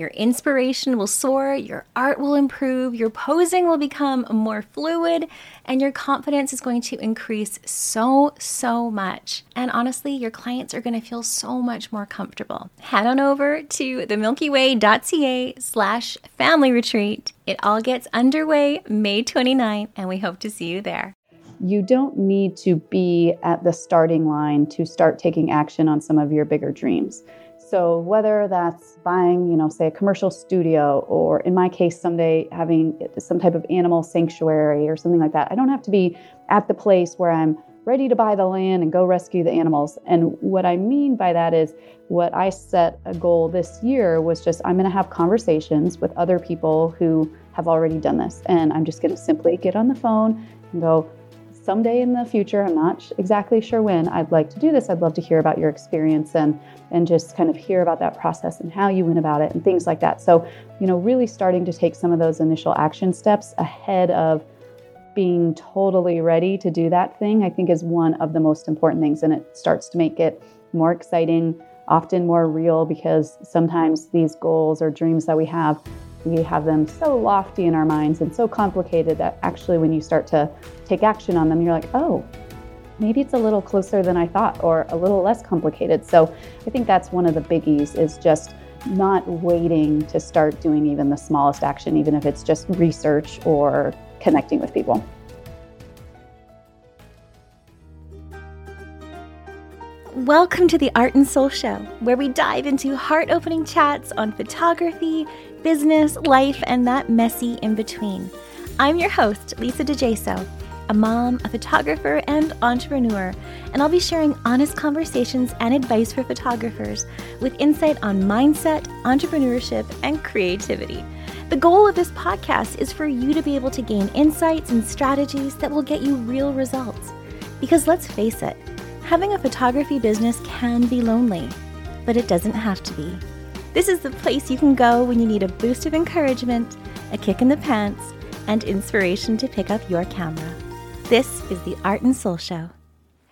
Your inspiration will soar, your art will improve, your posing will become more fluid, and your confidence is going to increase so, so much. And honestly, your clients are going to feel so much more comfortable. Head on over to themilkyway.ca slash family retreat. It all gets underway May 29th, and we hope to see you there you don't need to be at the starting line to start taking action on some of your bigger dreams. So whether that's buying, you know, say a commercial studio, or in my case, someday having some type of animal sanctuary or something like that, I don't have to be at the place where I'm ready to buy the land and go rescue the animals. And what I mean by that is what I set a goal this year was just I'm going to have conversations with other people who have already done this. And I'm just going to simply get on the phone and go, someday in the future, I'm not exactly sure when, I'd like to do this. I'd love to hear about your experience and and just kind of hear about that process and how you went about it and things like that. So, you know, really starting to take some of those initial action steps ahead of being totally ready to do that thing, I think is one of the most important things and it starts to make it more exciting, often more real because sometimes these goals or dreams that we have we have them so lofty in our minds and so complicated that actually, when you start to take action on them, you're like, oh, maybe it's a little closer than I thought or a little less complicated. So I think that's one of the biggies is just not waiting to start doing even the smallest action, even if it's just research or connecting with people. Welcome to the Art and Soul Show, where we dive into heart opening chats on photography, business, life, and that messy in between. I'm your host, Lisa DeJaso, a mom, a photographer, and entrepreneur, and I'll be sharing honest conversations and advice for photographers with insight on mindset, entrepreneurship, and creativity. The goal of this podcast is for you to be able to gain insights and strategies that will get you real results. Because let's face it, having a photography business can be lonely, but it doesn't have to be. This is the place you can go when you need a boost of encouragement, a kick in the pants, and inspiration to pick up your camera. This is the Art and Soul Show.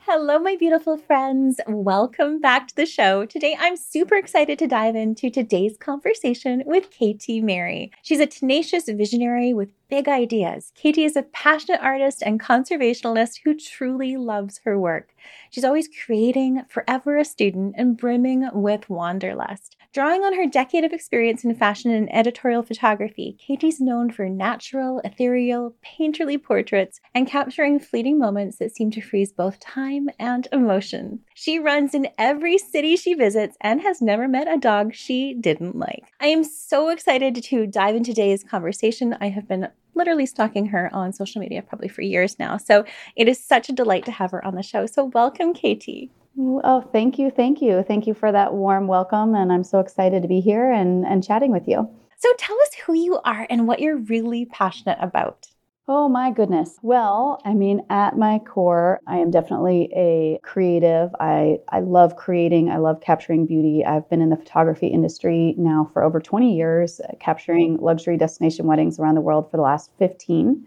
Hello, my beautiful friends. Welcome back to the show. Today, I'm super excited to dive into today's conversation with KT Merry. She's a tenacious visionary with big ideas. KT is a passionate artist and conservationalist who truly loves her work. She's always creating, forever a student, and brimming with wanderlust. Drawing on her decade of experience in fashion and editorial photography, KT's known for natural, ethereal, painterly portraits and capturing fleeting moments that seem to freeze both time and emotion. She runs in every city she visits and has never met a dog she didn't like. I am so excited to dive into today's conversation. I have been literally stalking her on social media probably for years now. So it is such a delight to have her on the show. So welcome, KT. Oh, thank you. Thank you. Thank you for that warm welcome. And I'm so excited to be here and, and chatting with you. So tell us who you are and what you're really passionate about. Oh my goodness. Well, I mean, at my core, I am definitely a creative. I, I love creating, I love capturing beauty. I've been in the photography industry now for over 20 years, capturing luxury destination weddings around the world for the last 15.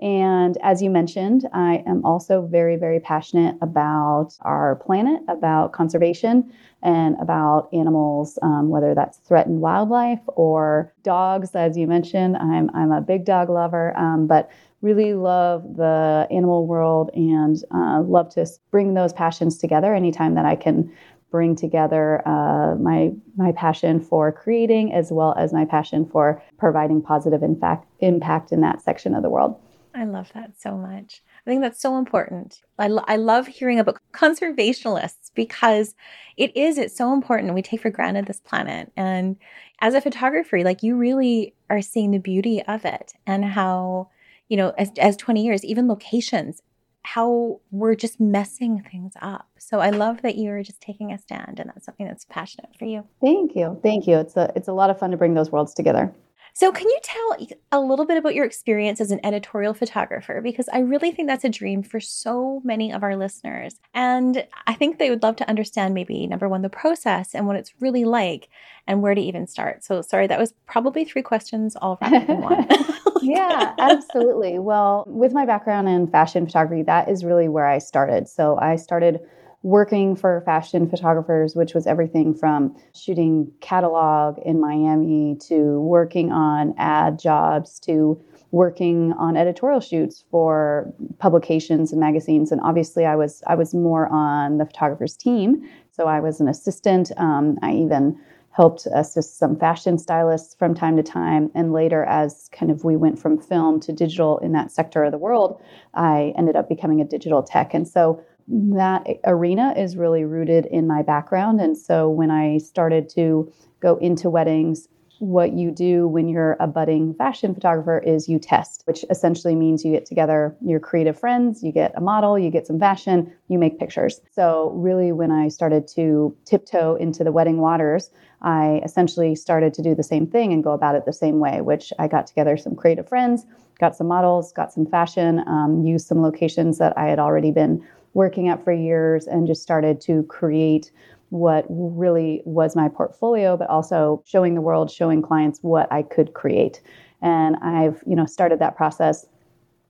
And as you mentioned, I am also very, very passionate about our planet, about conservation, and about animals, um, whether that's threatened wildlife or dogs, as you mentioned. I'm, I'm a big dog lover, um, but really love the animal world and uh, love to bring those passions together anytime that I can bring together uh, my my passion for creating as well as my passion for providing positive impact impact in that section of the world. I love that so much. I think that's so important. I, lo- I love hearing about conservationists because it is, it's so important. We take for granted this planet. And as a photographer, like you really are seeing the beauty of it and how, you know, as, as 20 years, even locations, how we're just messing things up. So I love that you're just taking a stand and that's something that's passionate for you. Thank you. Thank you. It's a, it's a lot of fun to bring those worlds together. So, can you tell a little bit about your experience as an editorial photographer? Because I really think that's a dream for so many of our listeners. And I think they would love to understand maybe number one, the process and what it's really like and where to even start. So, sorry, that was probably three questions all wrapped in one. yeah, absolutely. Well, with my background in fashion photography, that is really where I started. So, I started working for fashion photographers, which was everything from shooting catalog in Miami to working on ad jobs to working on editorial shoots for publications and magazines. And obviously, I was I was more on the photographer's team, so I was an assistant. Um, I even helped assist some fashion stylists from time to time. And later, as kind of we went from film to digital in that sector of the world, I ended up becoming a digital tech. And so that arena is really rooted in my background. And so when I started to go into weddings, what you do when you're a budding fashion photographer is you test, which essentially means you get together your creative friends, you get a model, you get some fashion, you make pictures. So, really, when I started to tiptoe into the wedding waters, I essentially started to do the same thing and go about it the same way, which I got together some creative friends, got some models, got some fashion, um, used some locations that I had already been working at for years and just started to create what really was my portfolio, but also showing the world, showing clients what I could create. And I've, you know, started that process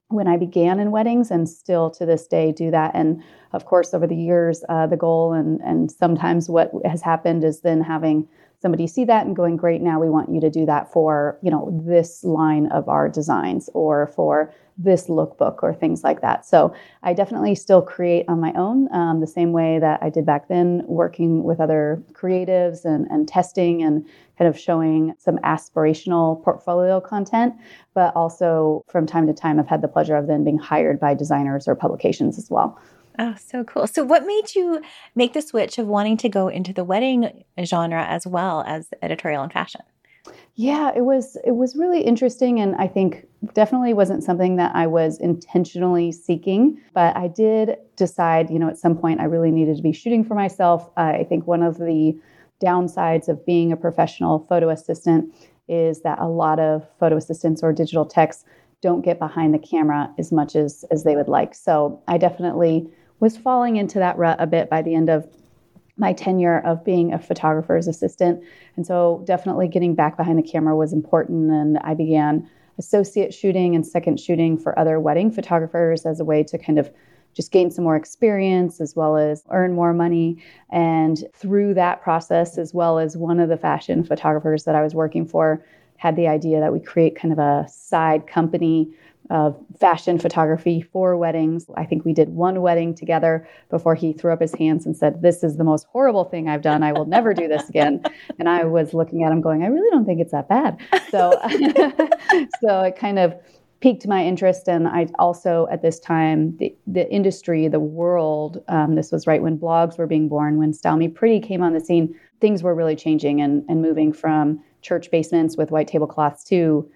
when I began in weddings and still to this day do that. And of course, over the years, uh, the goal and, and sometimes what has happened is then having somebody see that and going great now we want you to do that for you know this line of our designs or for this lookbook or things like that so i definitely still create on my own um, the same way that i did back then working with other creatives and, and testing and kind of showing some aspirational portfolio content but also from time to time i've had the pleasure of then being hired by designers or publications as well Oh, so cool. So, what made you make the switch of wanting to go into the wedding genre as well as editorial and fashion? Yeah, it was it was really interesting and I think definitely wasn't something that I was intentionally seeking, but I did decide, you know, at some point I really needed to be shooting for myself. I think one of the downsides of being a professional photo assistant is that a lot of photo assistants or digital techs don't get behind the camera as much as as they would like. So, I definitely was falling into that rut a bit by the end of my tenure of being a photographer's assistant. And so definitely getting back behind the camera was important. And I began associate shooting and second shooting for other wedding photographers as a way to kind of just gain some more experience as well as earn more money. And through that process, as well as one of the fashion photographers that I was working for, had the idea that we create kind of a side company of fashion photography for weddings. I think we did one wedding together before he threw up his hands and said, This is the most horrible thing I've done. I will never do this again. And I was looking at him going, I really don't think it's that bad. So, so it kind of piqued my interest. And I also, at this time, the, the industry, the world, um, this was right when blogs were being born, when Style Me Pretty came on the scene, things were really changing and, and moving from church basements with white tablecloths to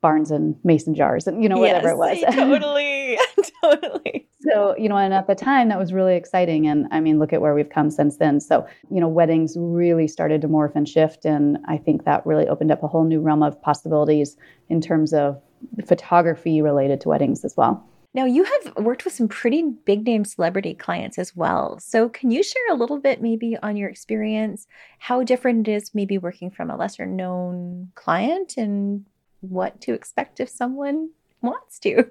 barns and mason jars and you know whatever yes, it was. totally totally. So you know and at the time that was really exciting and i mean look at where we've come since then. So you know weddings really started to morph and shift and i think that really opened up a whole new realm of possibilities in terms of photography related to weddings as well. Now, you have worked with some pretty big name celebrity clients as well. So, can you share a little bit maybe on your experience, how different it is maybe working from a lesser known client and what to expect if someone wants to.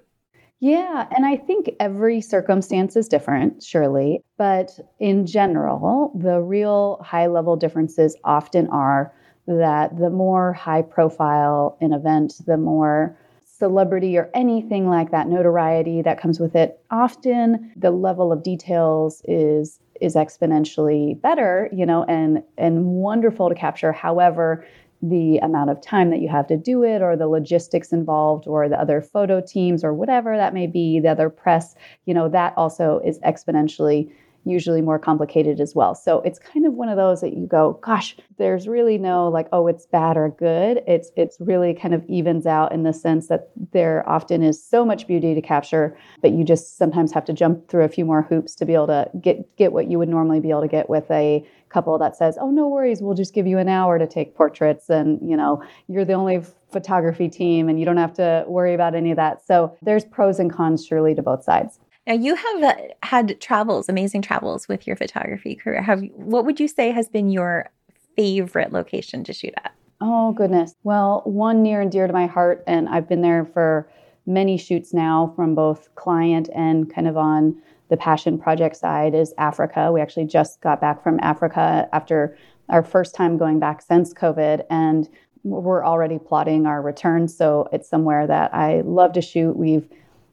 Yeah, and I think every circumstance is different, surely. But in general, the real high level differences often are that the more high profile an event, the more celebrity or anything like that notoriety that comes with it often the level of details is is exponentially better you know and and wonderful to capture however the amount of time that you have to do it or the logistics involved or the other photo teams or whatever that may be the other press you know that also is exponentially usually more complicated as well. So it's kind of one of those that you go, gosh, there's really no like, oh, it's bad or good. It's it's really kind of evens out in the sense that there often is so much beauty to capture, but you just sometimes have to jump through a few more hoops to be able to get get what you would normally be able to get with a couple that says, "Oh, no worries, we'll just give you an hour to take portraits and, you know, you're the only photography team and you don't have to worry about any of that." So, there's pros and cons surely to both sides. Now you have uh, had travels, amazing travels with your photography career. Have what would you say has been your favorite location to shoot at? Oh goodness. Well, one near and dear to my heart and I've been there for many shoots now from both client and kind of on the passion project side is Africa. We actually just got back from Africa after our first time going back since COVID and we're already plotting our return. So it's somewhere that I love to shoot. We've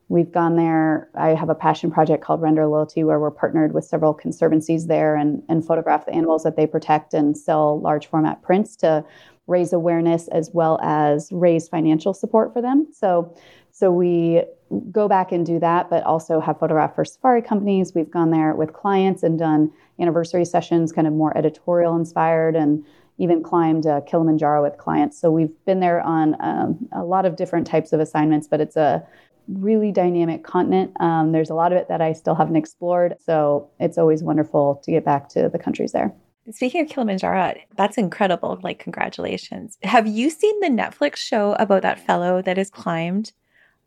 We've gone there. I have a passion project called Render Loyalty where we're partnered with several conservancies there and, and photograph the animals that they protect and sell large format prints to raise awareness as well as raise financial support for them. So, so we go back and do that, but also have photographed for safari companies. We've gone there with clients and done anniversary sessions, kind of more editorial inspired, and even climbed uh, Kilimanjaro with clients. So we've been there on um, a lot of different types of assignments, but it's a really dynamic continent. Um, there's a lot of it that I still haven't explored. So it's always wonderful to get back to the countries there. Speaking of Kilimanjaro, that's incredible. Like, congratulations. Have you seen the Netflix show about that fellow that has climbed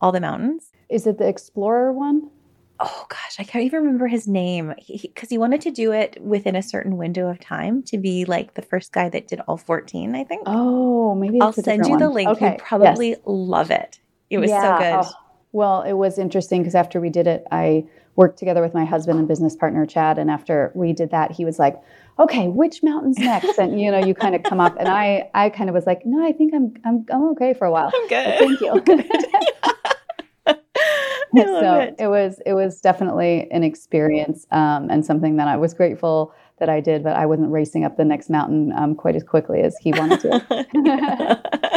all the mountains? Is it the Explorer one? Oh gosh, I can't even remember his name because he, he, wanted to do it within a certain window of time to be like the first guy that did all 14, I think. Oh, maybe I'll send you one. the link. Okay. You probably yes. love it. It was yeah. so good. Oh well, it was interesting because after we did it, I worked together with my husband and business partner Chad, and after we did that, he was like, "Okay, which mountain's next?" And you know, you kind of come up, and I, I kind of was like, "No, I think I'm, I'm, I'm okay for a while." I'm good. thank you. so it. it. was, it was definitely an experience um, and something that I was grateful that I did, but I wasn't racing up the next mountain um, quite as quickly as he wanted to.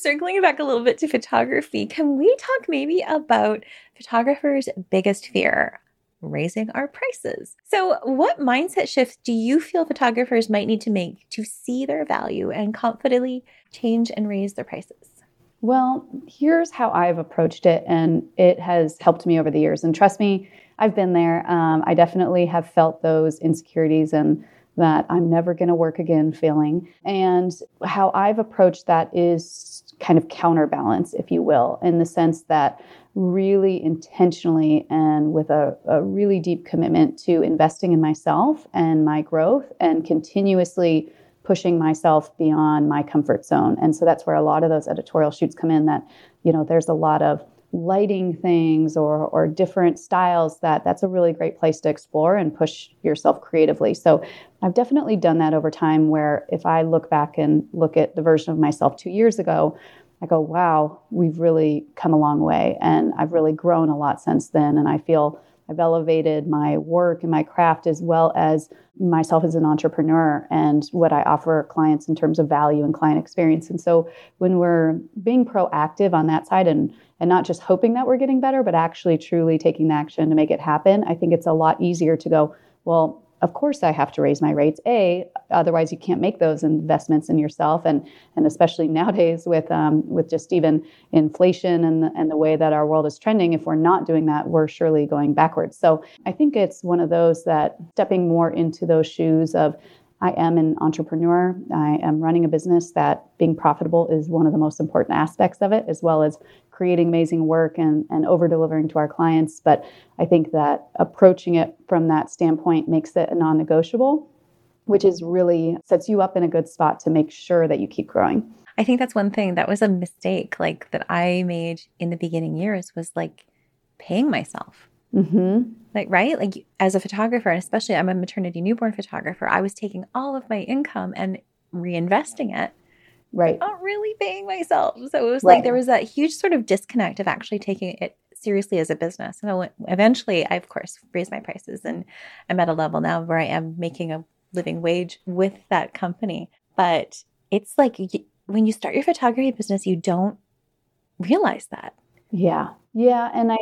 Circling back a little bit to photography, can we talk maybe about photographers' biggest fear? Raising our prices. So, what mindset shifts do you feel photographers might need to make to see their value and confidently change and raise their prices? Well, here's how I've approached it, and it has helped me over the years. And trust me, I've been there. Um, I definitely have felt those insecurities and that I'm never going to work again feeling. And how I've approached that is kind of counterbalance, if you will, in the sense that really intentionally and with a, a really deep commitment to investing in myself and my growth and continuously pushing myself beyond my comfort zone. And so that's where a lot of those editorial shoots come in that, you know, there's a lot of lighting things or or different styles that that's a really great place to explore and push yourself creatively. So i've definitely done that over time where if i look back and look at the version of myself two years ago i go wow we've really come a long way. And i've really grown a lot since then and i feel I've elevated my work and my craft as well as myself as an entrepreneur and what I offer clients in terms of value and client experience. And so when we're being proactive on that side and and not just hoping that we're getting better, but actually truly taking the action to make it happen, I think it's a lot easier to go, well, of course I have to raise my rates. A, otherwise you can't make those investments in yourself, and and especially nowadays with um, with just even inflation and the, and the way that our world is trending. If we're not doing that, we're surely going backwards. So I think it's one of those that stepping more into those shoes of I am an entrepreneur. I am running a business that being profitable is one of the most important aspects of it, as well as creating amazing work and, and over delivering to our clients. But I think that approaching it from that standpoint makes it a non negotiable, which is really sets you up in a good spot to make sure that you keep growing. I think that's one thing that was a mistake like that I made in the beginning years was like paying myself. Mm-hmm. Like, right? Like, as a photographer, and especially I'm a maternity newborn photographer, I was taking all of my income and reinvesting it. Right. Not really paying myself. So it was Right. like there was that huge sort of disconnect of actually taking it seriously as a business. And I went- eventually, I, of course, raised my prices and I'm at a level now where I am making a living wage with that company. But it's like y- when you start your photography business, you don't realize that. Yeah. Yeah. And I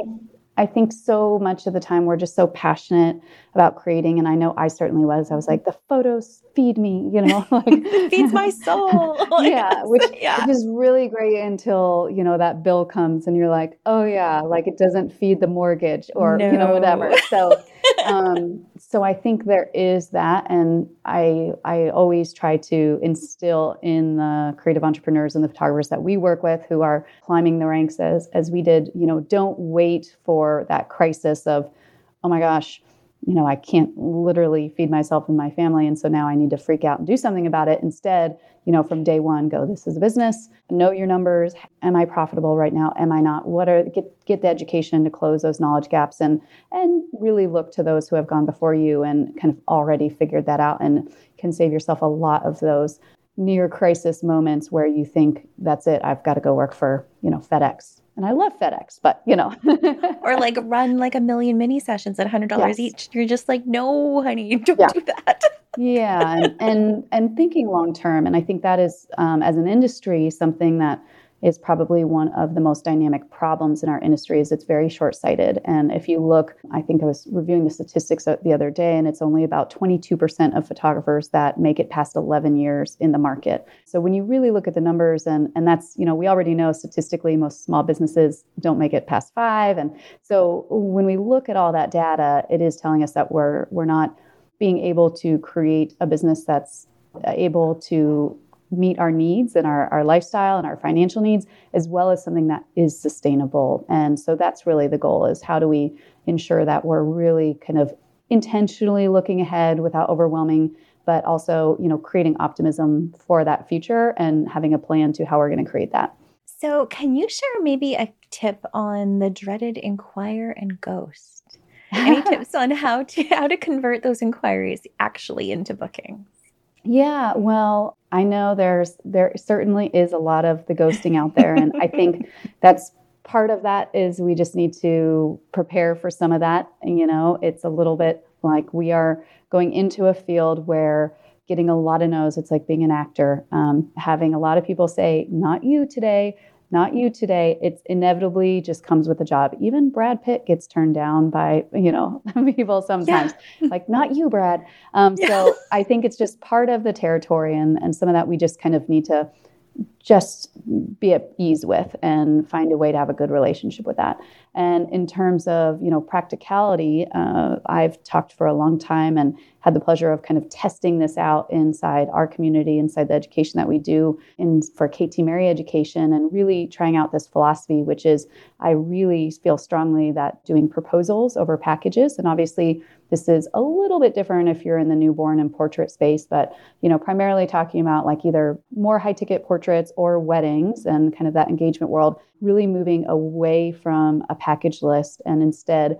I think so much of the time we're just so passionate about creating. And I know I certainly was. I was like, the photos feed me, you know, like feeds my soul. Yeah, which, yeah. which is really great until you know that bill comes and you're like, oh yeah, like it doesn't feed the mortgage or you know whatever. So, um, so I think there is that, and I I always try to instill in the creative entrepreneurs and the photographers that we work with who are climbing the ranks as as we did. You know, don't wait for that crisis of, oh my gosh, you know, I can't literally feed myself and my family. And so now I need to freak out and do something about it. Instead, you know, from day one, go, this is a business, know your numbers. Am I profitable right now? Am I not? What are get get the education to close those knowledge gaps and and really look to those who have gone before you and kind of already figured that out and can save yourself a lot of those near crisis moments where you think that's it, I've got to go work for, you know, FedEx. And I love FedEx, but you know. or like run like a million mini sessions at hundred dollars Yes. each. You're just like, no, honey, don't Yeah. do that. yeah and, and and thinking long term and i think that is um, as an industry something that is probably one of the most dynamic problems in our industry is it's very short-sighted. And if you look i think i was reviewing the statistics the other day and it's only about 22% of photographers that make it past 11 years in the market. So when you really look at the numbers and and that's you know we already know statistically most small businesses don't make it past five. And so when we look at all that data it is telling us that we're we're not being able to create a business that's able to meet our needs and our, our lifestyle and our financial needs as well as something that is sustainable and so that's really the goal is how do we ensure that we're really kind of intentionally looking ahead without overwhelming but also you know creating optimism for that future and having a plan to how we're going to create that So, can you share maybe a tip on the dreaded inquire and ghost? Any tips on how to how to convert those inquiries actually into bookings? Yeah, well, I know there's there certainly is a lot of the ghosting out there and I think that's part of that is we just need to prepare for some of that. You know, it's a little bit like we are going into a field where getting a lot of no's, it's like being an actor, um, having a lot of people say, not you today, not you today. It's inevitably just comes with the job. Even Brad Pitt gets turned down by, you know, people sometimes. Like, not you, Brad. Um, Yeah. So I think it's just part of the territory, and, and some of that we just kind of need to just be at ease with and find a way to have a good relationship with that. And in terms of you know practicality, uh, I've talked for a long time and had the pleasure of kind of testing this out inside our community, inside the education that we do in for KT Merry education, and really trying out this philosophy, which is I really feel strongly that doing proposals over packages, and obviously this is a little bit different if you're in the newborn and portrait space, but you know, primarily talking about like either more high ticket portraits or weddings and kind of that engagement world, really moving away from a package list and instead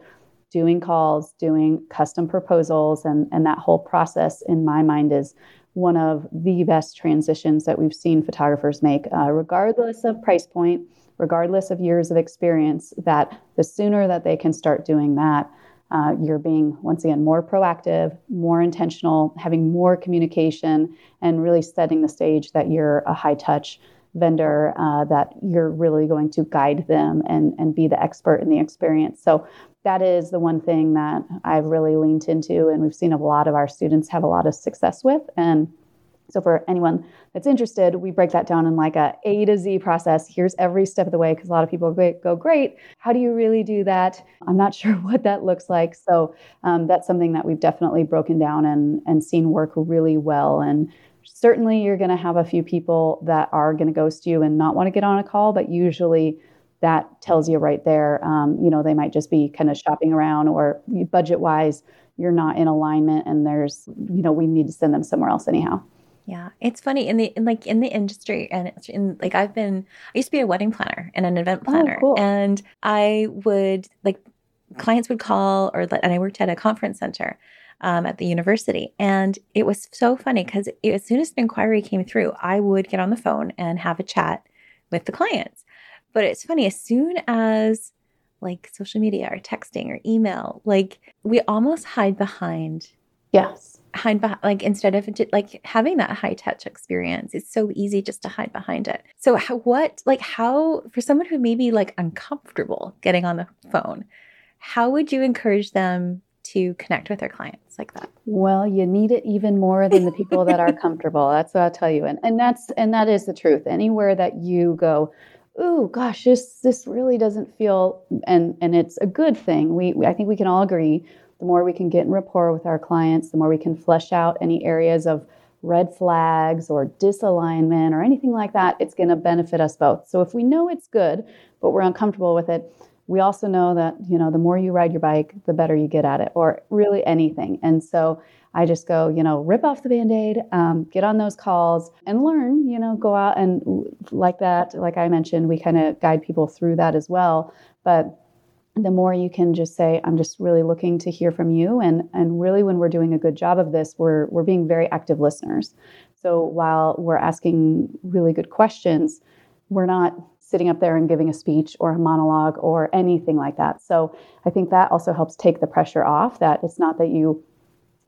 doing calls, doing custom proposals, and, and that whole process, in my mind, is one of the best transitions that we've seen photographers make, uh, regardless of price point, regardless of years of experience. That the sooner that they can start doing that, uh, you're being once again more proactive, more intentional, having more communication, and really setting the stage that you're a high touch vendor, uh, that you're really going to guide them and, and be the expert in the experience. So that is the one thing that I've really leaned into, and we've seen a lot of our students have a lot of success with. And so for anyone that's interested, we break that down in like a A to Z process. Here's every step of the way because a lot of people go, great. How do you really do that? I'm not sure what that looks like. So um, that's something that we've definitely broken down and and seen work really well. And certainly you're going to have a few people that are going to ghost you and not want to get on a call, but usually that tells you right there. Um, you know, they might just be kind of shopping around or budget wise, you're not in alignment, and there's you know we need to send them somewhere else anyhow. Yeah, it's funny in the in like in the industry and it's in like I've been I used to be a wedding planner and an event planner, oh, cool. and I would like clients would call or and I worked at a conference center um, at the university, and it was so funny because as soon as an inquiry came through, I would get on the phone and have a chat with the clients. But it's funny as soon as like social media or texting or email, like we almost hide behind yes hide behind like instead of like having that high touch experience it's so easy just to hide behind it. So how, what like how for someone who may be like uncomfortable getting on the phone how would you encourage them to connect with their clients like that? Well you need it even more than the people that are comfortable that's what i'll tell you and and that's and that is the truth. Anywhere that you go oh gosh this this really doesn't feel and and it's a good thing we, we i think we can all agree the more we can get in rapport with our clients, the more we can flesh out any areas of red flags or disalignment or anything like that, it's going to benefit us both. So if we know it's good, but we're uncomfortable with it, we also know that, you know, the more you ride your bike, the better you get at it, or really anything. And so I just go, you know, rip off the band aid, um, get on those calls and learn, you know, go out and like that, like I mentioned, we kind of guide people through that as well. But the more you can just say i'm just really looking to hear from you. And and really when we're doing a good job of this we're we're being very active listeners. So while we're asking really good questions we're not sitting up there and giving a speech or a monologue or anything like that. So i think that also helps take the pressure off that it's not that you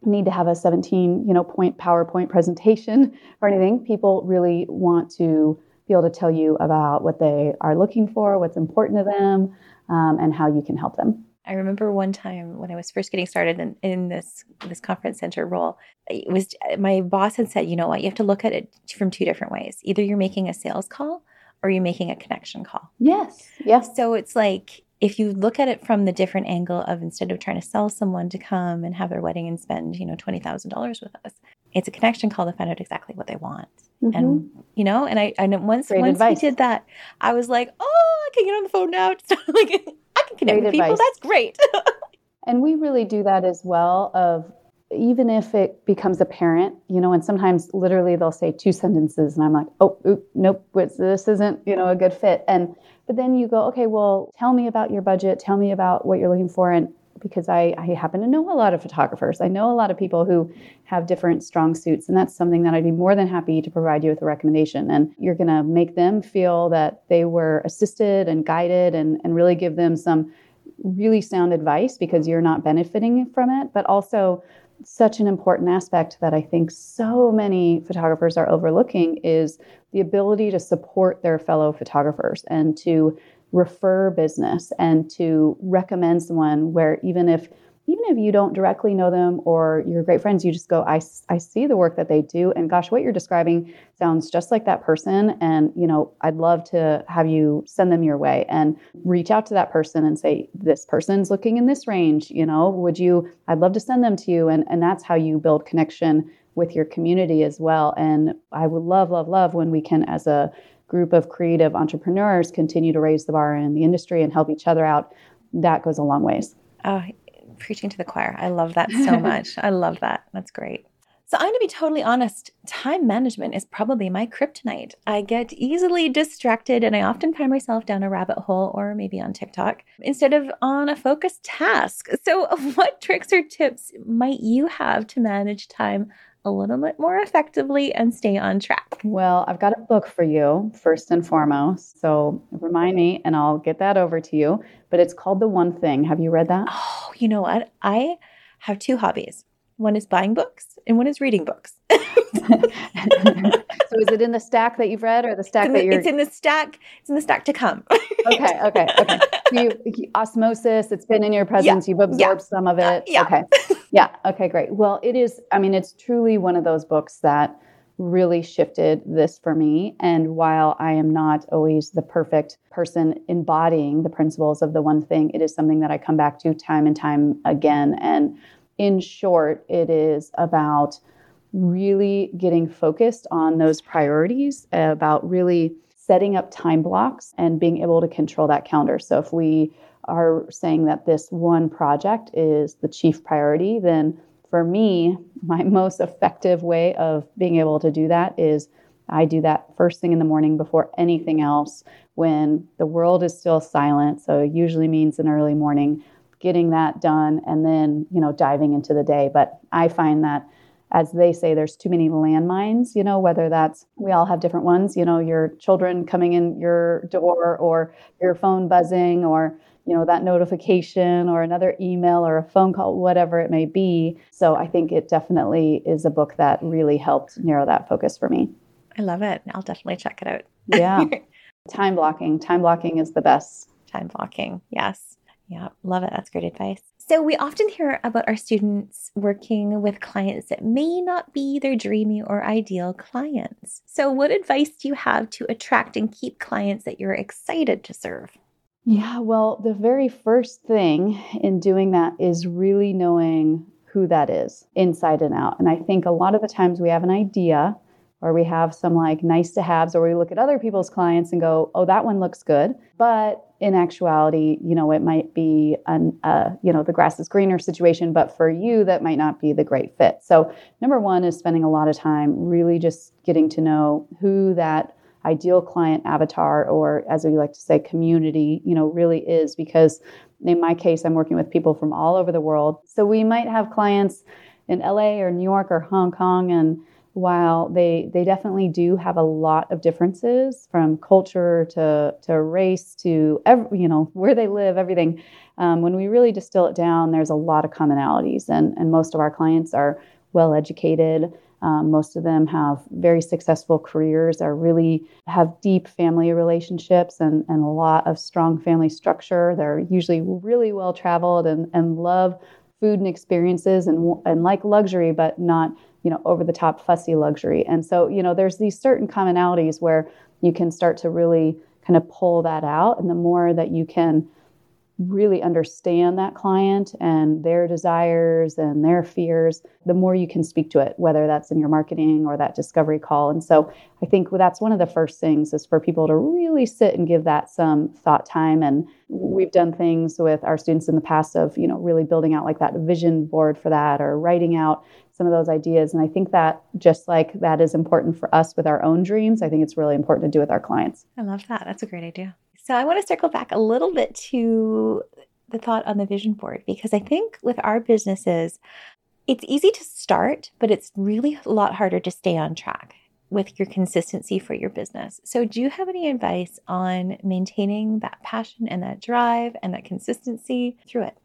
need to have a 17 you know point powerpoint presentation or anything. People really want to be able to tell you about what they are looking for what's important to them um, and how you can help them. I remember one time when I was first getting started in, in this this conference center role, it was my boss had said, you know what, you have to look at it from two different ways. Either you're making a sales call or you're making a connection call. Yes. Yes. So it's like if you look at it from the different angle of instead of trying to sell someone to come and have their wedding and spend, you know, twenty thousand dollars with us, it's a connection call to find out exactly what they want. Mm-hmm. And you know, and I and once Great once advice. we did that, I was like, oh, I can get on the phone now. like I can connect with people. That's great. and we really do that as well. Of even if it becomes apparent, you know, and sometimes literally they'll say two sentences, and I'm like, oh, oop, nope, this isn't, you know, a good fit. And but then you go, okay, well, tell me about your budget. Tell me about what you're looking for, and because I, I happen to know a lot of photographers. I know a lot of people who have different strong suits, and that's something that I'd be more than happy to provide you with a recommendation. And you're going to make them feel that they were assisted and guided and, and really give them some really sound advice because you're not benefiting from it, but also such an important aspect that I think so many photographers are overlooking is the ability to support their fellow photographers and to refer business and to recommend someone where even if even if you don't directly know them or you're great friends you just go I, I see the work that they do. And gosh what you're describing sounds just like that person. And you know i'd love to have you send them your way and reach out to that person and say this person's looking in this range you know would you i'd love to send them to you. And and that's how you build connection with your community as well. And i would love love love when we can as a group of creative entrepreneurs continue to raise the bar in the industry and help each other out, that goes a long ways. Oh, preaching to the choir. I love that so much. I love that. That's great. So I'm going to be totally honest. Time management is probably my kryptonite. I get easily distracted and I often find myself down a rabbit hole or maybe on TikTok instead of on a focused task. So, what tricks or tips might you have to manage time a little bit more effectively and stay on track? Well, I've got a book for you, first and foremost. So remind me and I'll get that over to you. But it's called The One Thing. Have you read that? Oh, you know what? I have two hobbies one is buying books and one is reading books. so is it in the stack that you've read or the stack the, that you're it's in the stack it's in the stack to come okay okay okay you, osmosis it's been in your presence yeah. you've absorbed yeah. some of it yeah. okay yeah. Okay great. Well it is i mean it's truly one of those books that really shifted this for me. And while i am not always the perfect person embodying the principles of the one thing it is something that i come back to time and time again. And in short, it is about really getting focused on those priorities, about really setting up time blocks and being able to control that calendar. So if we are saying that this one project is the chief priority, then for me, my most effective way of being able to do that is I do that first thing in the morning before anything else when the world is still silent. So it usually means an early morning, getting that done and then, you know, diving into the day. But I find that as they say, there's too many landmines, you know, whether that's we all have different ones, you know, your children coming in your door or your phone buzzing or, you know, that notification or another email or a phone call, whatever it may be. So I think it definitely is a book that really helped narrow that focus for me. I love it. I'll definitely check it out. yeah. Time blocking. Time blocking is the best. Time blocking. Yes. Yeah. Love it. That's great advice. So, we often hear about our students working with clients that may not be their dreamy or ideal clients. So, what advice do you have to attract and keep clients that you're excited to serve? Yeah, well, the very first thing in doing that is really knowing who that is inside and out. And I think a lot of the times we have an idea or we have some like nice to haves, or we look at other people's clients and go, oh, that one looks good. But in actuality, you know, it might be an, uh, you know, the grass is greener situation, but for you, that might not be the great fit. So, number one is spending a lot of time really just getting to know who that ideal client avatar, or as we like to say, community, you know, really is. Because in my case, I'm working with people from all over the world. So, we might have clients in LA or New York or Hong Kong and while they they definitely do have a lot of differences from culture to to race to every, you know where they live everything. Um, when we really distill it down there's a lot of commonalities and and most of our clients are well educated um, most of them have very successful careers are really have deep family relationships and, and a lot of strong family structure. They're usually really well traveled and, and love food and experiences and, and like luxury but not you know over the top fussy luxury and so you know there's these certain commonalities where you can start to really kind of pull that out and the more that you can really understand that client and their desires and their fears, the more you can speak to it, whether that's in your marketing or that discovery call. And so I think that's one of the first things is for people to really sit and give that some thought time. And we've done things with our students in the past of, you know, really building out like that vision board for that or writing out some of those ideas. And I think that just like that is important for us with our own dreams, I think it's really important to do with our clients. I love that. That's a great idea. So I want to circle back a little bit to the thought on the vision board because I think with our businesses, it's easy to start, but it's really a lot harder to stay on track with your consistency for your business. So, do you have any advice on maintaining that passion and that drive and that consistency through it?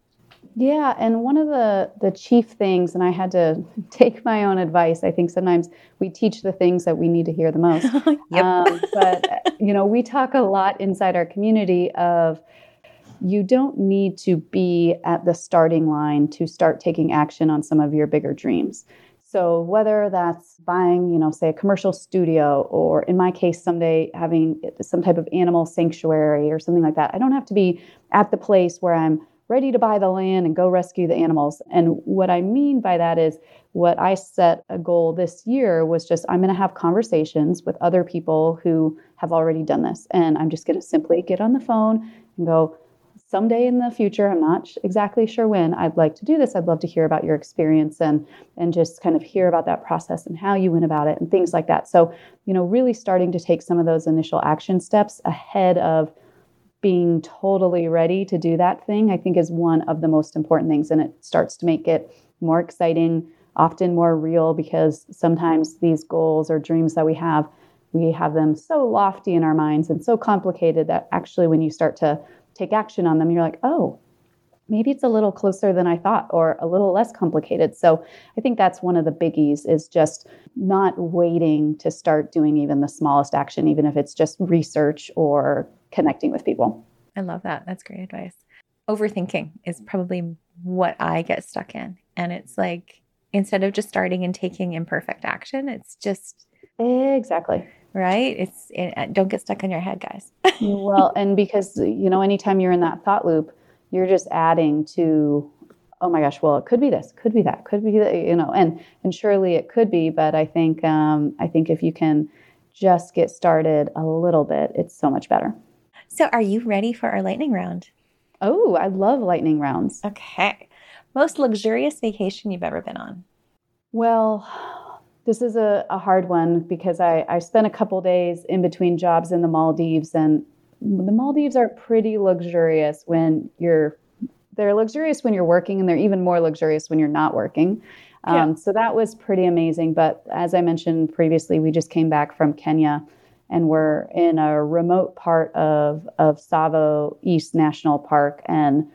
Yeah, and one of the the chief things, and I had to take my own advice. I think sometimes we teach the things that we need to hear the most. yep. Um, but you know, we talk a lot inside our community of you don't need to be at the starting line to start taking action on some of your bigger dreams. So whether that's buying, you know, say a commercial studio, or in my case, someday having some type of animal sanctuary or something like that, I don't have to be at the place where I'm ready to buy the land and go rescue the animals. And what I mean by that is what I set a goal this year was just I'm going to have conversations with other people who have already done this. And I'm just going to simply get on the phone and go, someday in the future, I'm not exactly sure when, I'd like to do this. I'd love to hear about your experience and and just kind of hear about that process and how you went about it and things like that. So, you know, really starting to take some of those initial action steps ahead of being totally ready to do that thing, I think is one of the most important things. And it starts to make it more exciting, often more real, because sometimes these goals or dreams that we have, we have them so lofty in our minds and so complicated that actually, when you start to take action on them, you're like, oh, maybe it's a little closer than I thought or a little less complicated. So I think that's one of the biggies is just not waiting to start doing even the smallest action, even if it's just research or connecting with people. I love that. That's great advice. Overthinking is probably what I get stuck in. And it's like, instead of just starting and taking imperfect action, it's just. Exactly. Right? It's it, uh, don't get stuck in your head, guys. well, and because, you know, anytime you're in that thought loop, you're just adding to oh my gosh well it could be this could be that could be that you know and and surely it could be but i think um, i think if you can just get started a little bit it's so much better so, are you ready for our lightning round? Oh, I love lightning rounds. Okay. Most luxurious vacation you've ever been on? Well, this is a, a hard one because I, I spent a couple days in between jobs in the Maldives, and the Maldives are pretty luxurious when you're they're luxurious when you're working, and they're even more luxurious when you're not working. Um, yeah. So that was pretty amazing. But as I mentioned previously, we just came back from Kenya and we're in a remote part of, of Tsavo East National Park and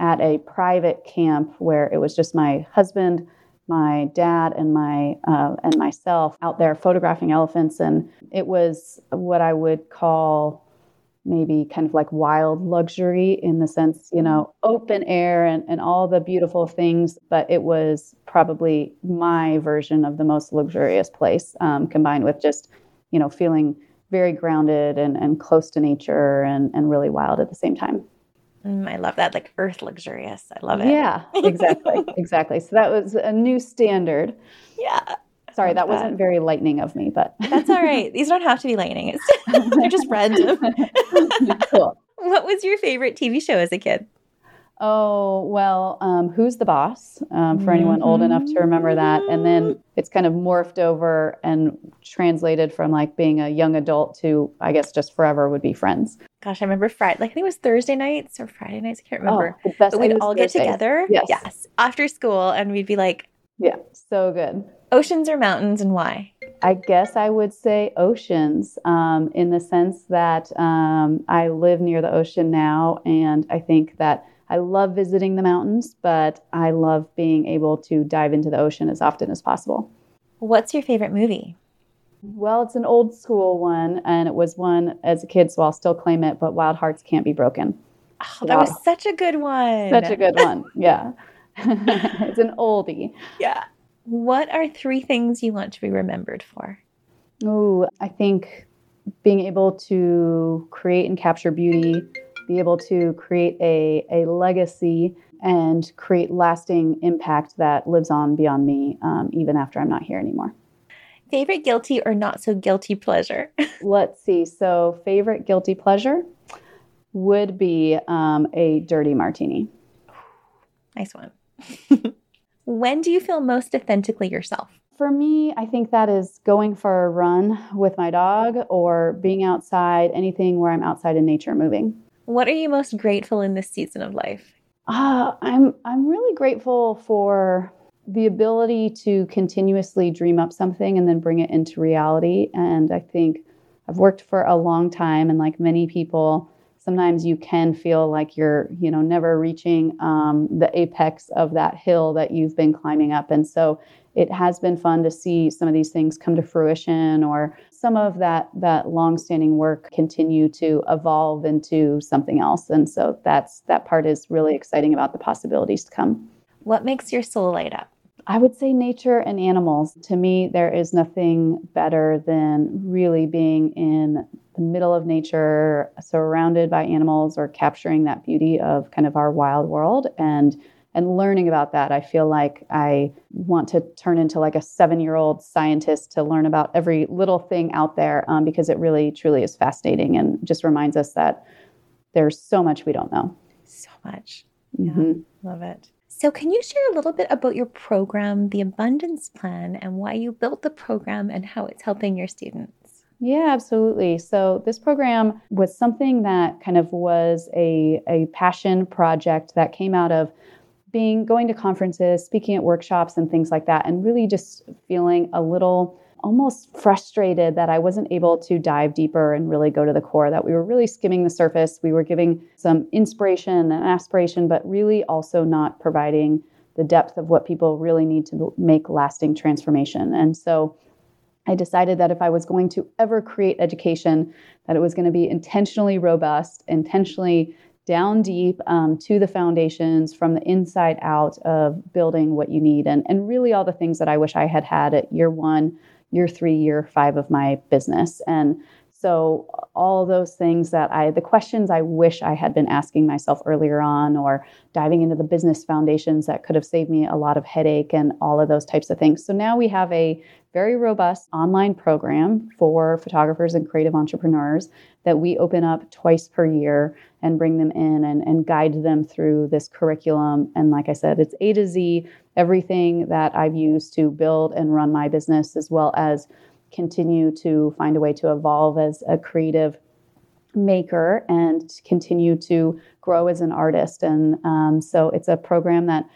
at a private camp where it was just my husband, my dad, and my uh, and myself out there photographing elephants, and it was what I would call maybe kind of like wild luxury in the sense, you know, open air and, and all the beautiful things, but it was probably my version of the most luxurious place, um, combined with just, you know, feeling very grounded and, and close to nature and, and really wild at the same time. Mm, I love that, like earth luxurious. I love it. Yeah, exactly. exactly. So that was a new standard. Yeah. Sorry, that, that wasn't very lightning of me, but that's all right. These don't have to be lightning. They're just random. cool. What was your favorite TV show as a kid? Oh, well, um, Who's the Boss? Um, for anyone old enough to remember that. And then it's kind of morphed over and translated from like being a young adult to, I guess, just forever would be Friends. Gosh, I remember Friday, like I think it was Thursday nights or Friday nights. I can't remember. Oh, but we'd all get together. Yes. yes. After school and we'd be like, yeah, so good. Oceans or mountains and why? I guess I would say oceans um, in the sense that um, I live near the ocean now. And I think that I love visiting the mountains, but I love being able to dive into the ocean as often as possible. What's your favorite movie? Well, it's an old school one, and it was one as a kid, so I'll still claim it. But Wild Hearts Can't Be Broken. Oh, that wow. was such a good one. Such a good one. Yeah. it's an oldie. Yeah. What are three things you want to be remembered for? Oh, I think being able to create and capture beauty be able to create a, a legacy and create lasting impact that lives on beyond me, um, even after I'm not here anymore. Favorite guilty or not so guilty pleasure? Let's see. So, favorite guilty pleasure would be um, a dirty martini. Nice one. when do you feel most authentically yourself? For me, I think that is going for a run with my dog or being outside, anything where I'm outside in nature moving. What are you most grateful in this season of life? Uh, I'm I'm really grateful for the ability to continuously dream up something and then bring it into reality. And I think I've worked for a long time, and like many people, sometimes you can feel like you're, you know, never reaching um, the apex of that hill that you've been climbing up. And so it has been fun to see some of these things come to fruition or some of that that long-standing work continue to evolve into something else and so that's that part is really exciting about the possibilities to come what makes your soul light up I would say nature and animals. To me, there is nothing better than really being in the middle of nature, surrounded by animals, or capturing that beauty of kind of our wild world. And and learning about that i feel like i want to turn into like a seven year old scientist to learn about every little thing out there um, because it really truly is fascinating and just reminds us that there's so much we don't know. So much. Mm-hmm. yeah love it. So can you share a little bit about your program the abundance plan and why you built the program and how it's helping your students yeah, absolutely. So this program was something that kind of was a, a passion project that came out of being going to conferences, speaking at workshops and things like that, and really just feeling a little almost frustrated that I wasn't able to dive deeper and really go to the core, that we were really skimming the surface. We were giving some inspiration and aspiration, but really also not providing the depth of what people really need to make lasting transformation. And so I decided that if I was going to ever create education, that it was going to be intentionally robust, intentionally down deep um, to the foundations from the inside out of building what you need and, and really all the things that I wish I had had at year one, year three, year five of my business. And So, all those things that I, the questions I wish I had been asking myself earlier on, or diving into the business foundations that could have saved me a lot of headache and all of those types of things. So, now we have a very robust online program for photographers and creative entrepreneurs that we open up twice per year and bring them in and, and guide them through this curriculum. And like I said, it's A to Z, everything that I've used to build and run my business, as well as continue to find a way to evolve as a creative maker and continue to grow as an artist. And um, so it's a program that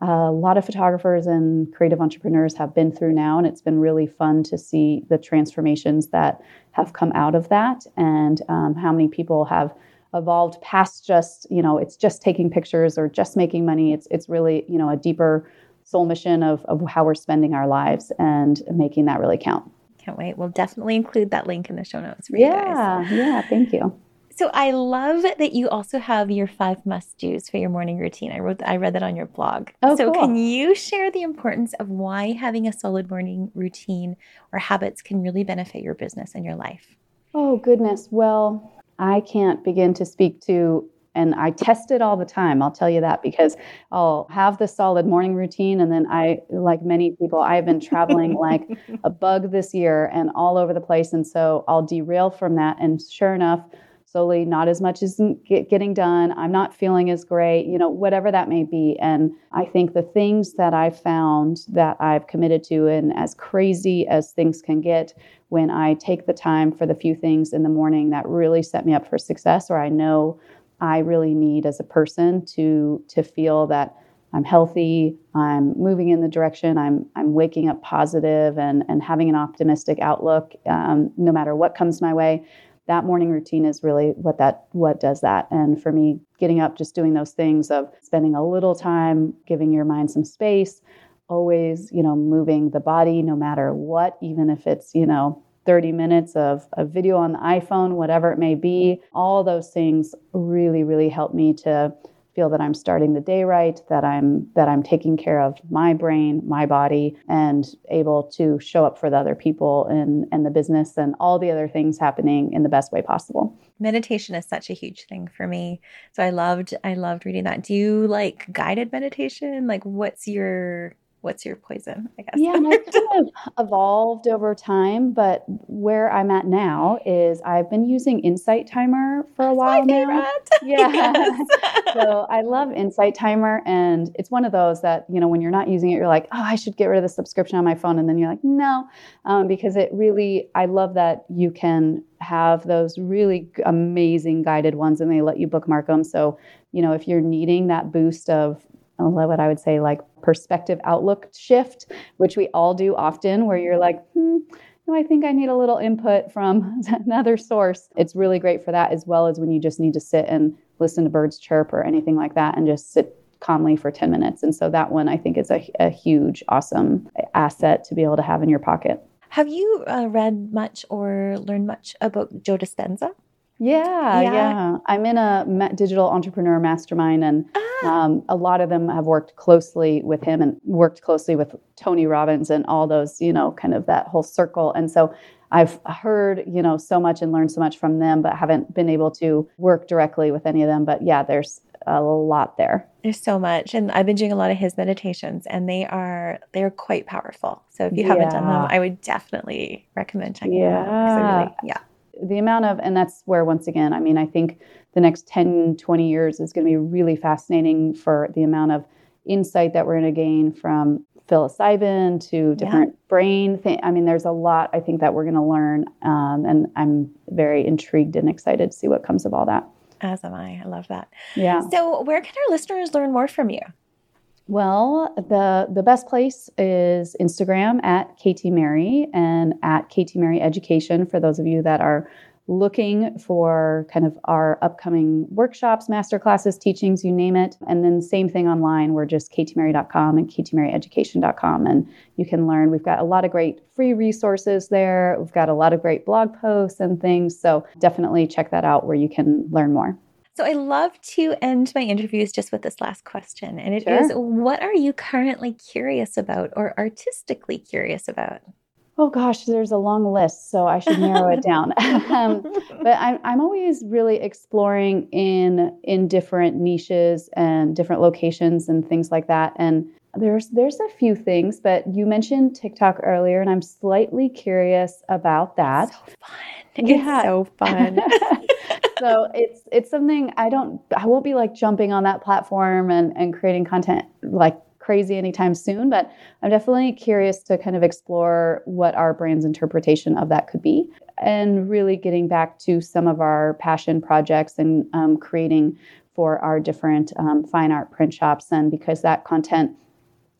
a lot of photographers and creative entrepreneurs have been through now, and it's been really fun to see the transformations that have come out of that. And um, how many people have evolved past just you know it's just taking pictures or just making money. It's it's really you know a deeper soul mission of, of how we're spending our lives and making that really count can't wait. We'll definitely include that link in the show notes for yeah, you guys. Yeah, thank you. So I love that you also have your five must do's for your morning routine. I wrote I read that on your blog. Oh, so cool. can you share the importance of why having a solid morning routine or habits can really benefit your business and your life? Oh goodness. Well, I can't begin to speak to and I test it all the time. I'll tell you that because I'll have the solid morning routine. And then I, like many people, I've been traveling like a bug this year and all over the place. And so I'll derail from that. And sure enough, slowly, not as much is getting done. I'm not feeling as great, you know, whatever that may be. And I think the things that I've found that I've committed to, and as crazy as things can get, when I take the time for the few things in the morning that really set me up for success, or I know I really need as a person to to feel that I'm healthy, I'm moving in the direction, I'm I'm waking up positive and and having an optimistic outlook um, no matter what comes my way. That morning routine is really what that what does that. And for me, getting up, just doing those things of spending a little time, giving your mind some space, always you know moving the body no matter what, even if it's you know 30 minutes of a video on the iPhone, whatever it may be. All those things really, really help me to feel that I'm starting the day right, that I'm that I'm taking care of my brain, my body, and able to show up for the other people and and the business and all the other things happening in the best way possible. Meditation is such a huge thing for me. So I loved I loved reading that. Do you like guided meditation? Like what's your what's your poison, I guess. Yeah, and I've kind of evolved over time, but where I'm at now is I've been using Insight Timer for a while now. Yeah. Yes. so I love Insight Timer and it's one of those that, you know, when you're not using it, you're like, oh, I should get rid of the subscription on my phone. And then you're like, no, um, because it really, I love that you can have those really amazing guided ones and they let you bookmark them. So, you know, if you're needing that boost of what I would say like perspective outlook shift, which we all do often, where you're like, hmm, no, I think I need a little input from another source. It's really great for that, as well as when you just need to sit and listen to birds chirp or anything like that and just sit calmly for 10 minutes. And so that one I think is a, a huge, awesome asset to be able to have in your pocket. Have you uh, read much or learned much about Joe Dispenza? Yeah, yeah, yeah. I'm in a digital entrepreneur mastermind, and ah. um, a lot of them have worked closely with him and worked closely with Tony Robbins and all those, you know, kind of that whole circle. And so I've heard, you know, so much and learned so much from them, but haven't been able to work directly with any of them. But yeah, there's a lot there. There's so much, and I've been doing a lot of his meditations, and they are they're quite powerful. So if you haven't done them, I would definitely recommend checking yeah. them out. Really, yeah the amount of, and that's where, once again, I mean, I think the next 10, 20 years is going to be really fascinating for the amount of insight that we're going to gain from psilocybin to different yeah. brain things. I mean, there's a lot I think that we're going to learn. Um, and I'm very intrigued and excited to see what comes of all that. As am I. I love that. Yeah. So, where can our listeners learn more from you? Well, the the best place is Instagram at KT Merry and at KT Merry Education for those of you that are looking for kind of our upcoming workshops, master classes, teachings, you name it. And then same thing online. We're just ktmerry.com and ktmerryeducation.com. And you can learn. We've got a lot of great free resources there. We've got a lot of great blog posts and things. So definitely check that out where you can learn more. So I love to end my interviews just with this last question. And it sure. is: what are you currently curious about or artistically curious about? Oh gosh, there's a long list, so I should narrow it down. um, but I'm, I'm always really exploring in in different niches and different locations and things like that. And there's there's a few things, but you mentioned TikTok earlier, and I'm slightly curious about that. So fun! Yeah. It's so fun. so it's it's something I don't I won't be like jumping on that platform and and creating content like crazy anytime soon, but I'm definitely curious to kind of explore what our brand's interpretation of that could be and really getting back to some of our passion projects and um, creating for our different um, fine art print shops. And because that content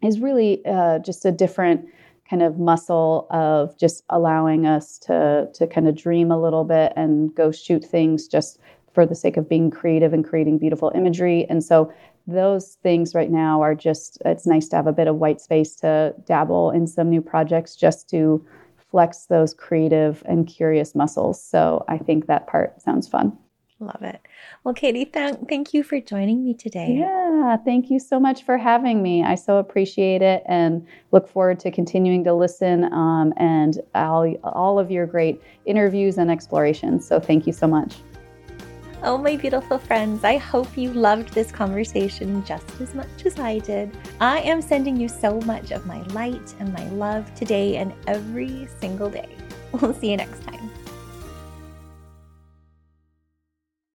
is really uh, just a different kind of muscle of just allowing us to to kind of dream a little bit and go shoot things just for the sake of being creative and creating beautiful imagery. And so those things right now are just it's nice to have a bit of white space to dabble in some new projects just to flex those creative and curious muscles so i think that part sounds fun love it well KT th- thank you for joining me today yeah thank you so much for having me i so appreciate it and look forward to continuing to listen um, and all, all of your great interviews and explorations so thank you so much Oh, my beautiful friends, I hope you loved this conversation just as much as I did. I am sending you so much of my light and my love today and every single day. We'll see you next time.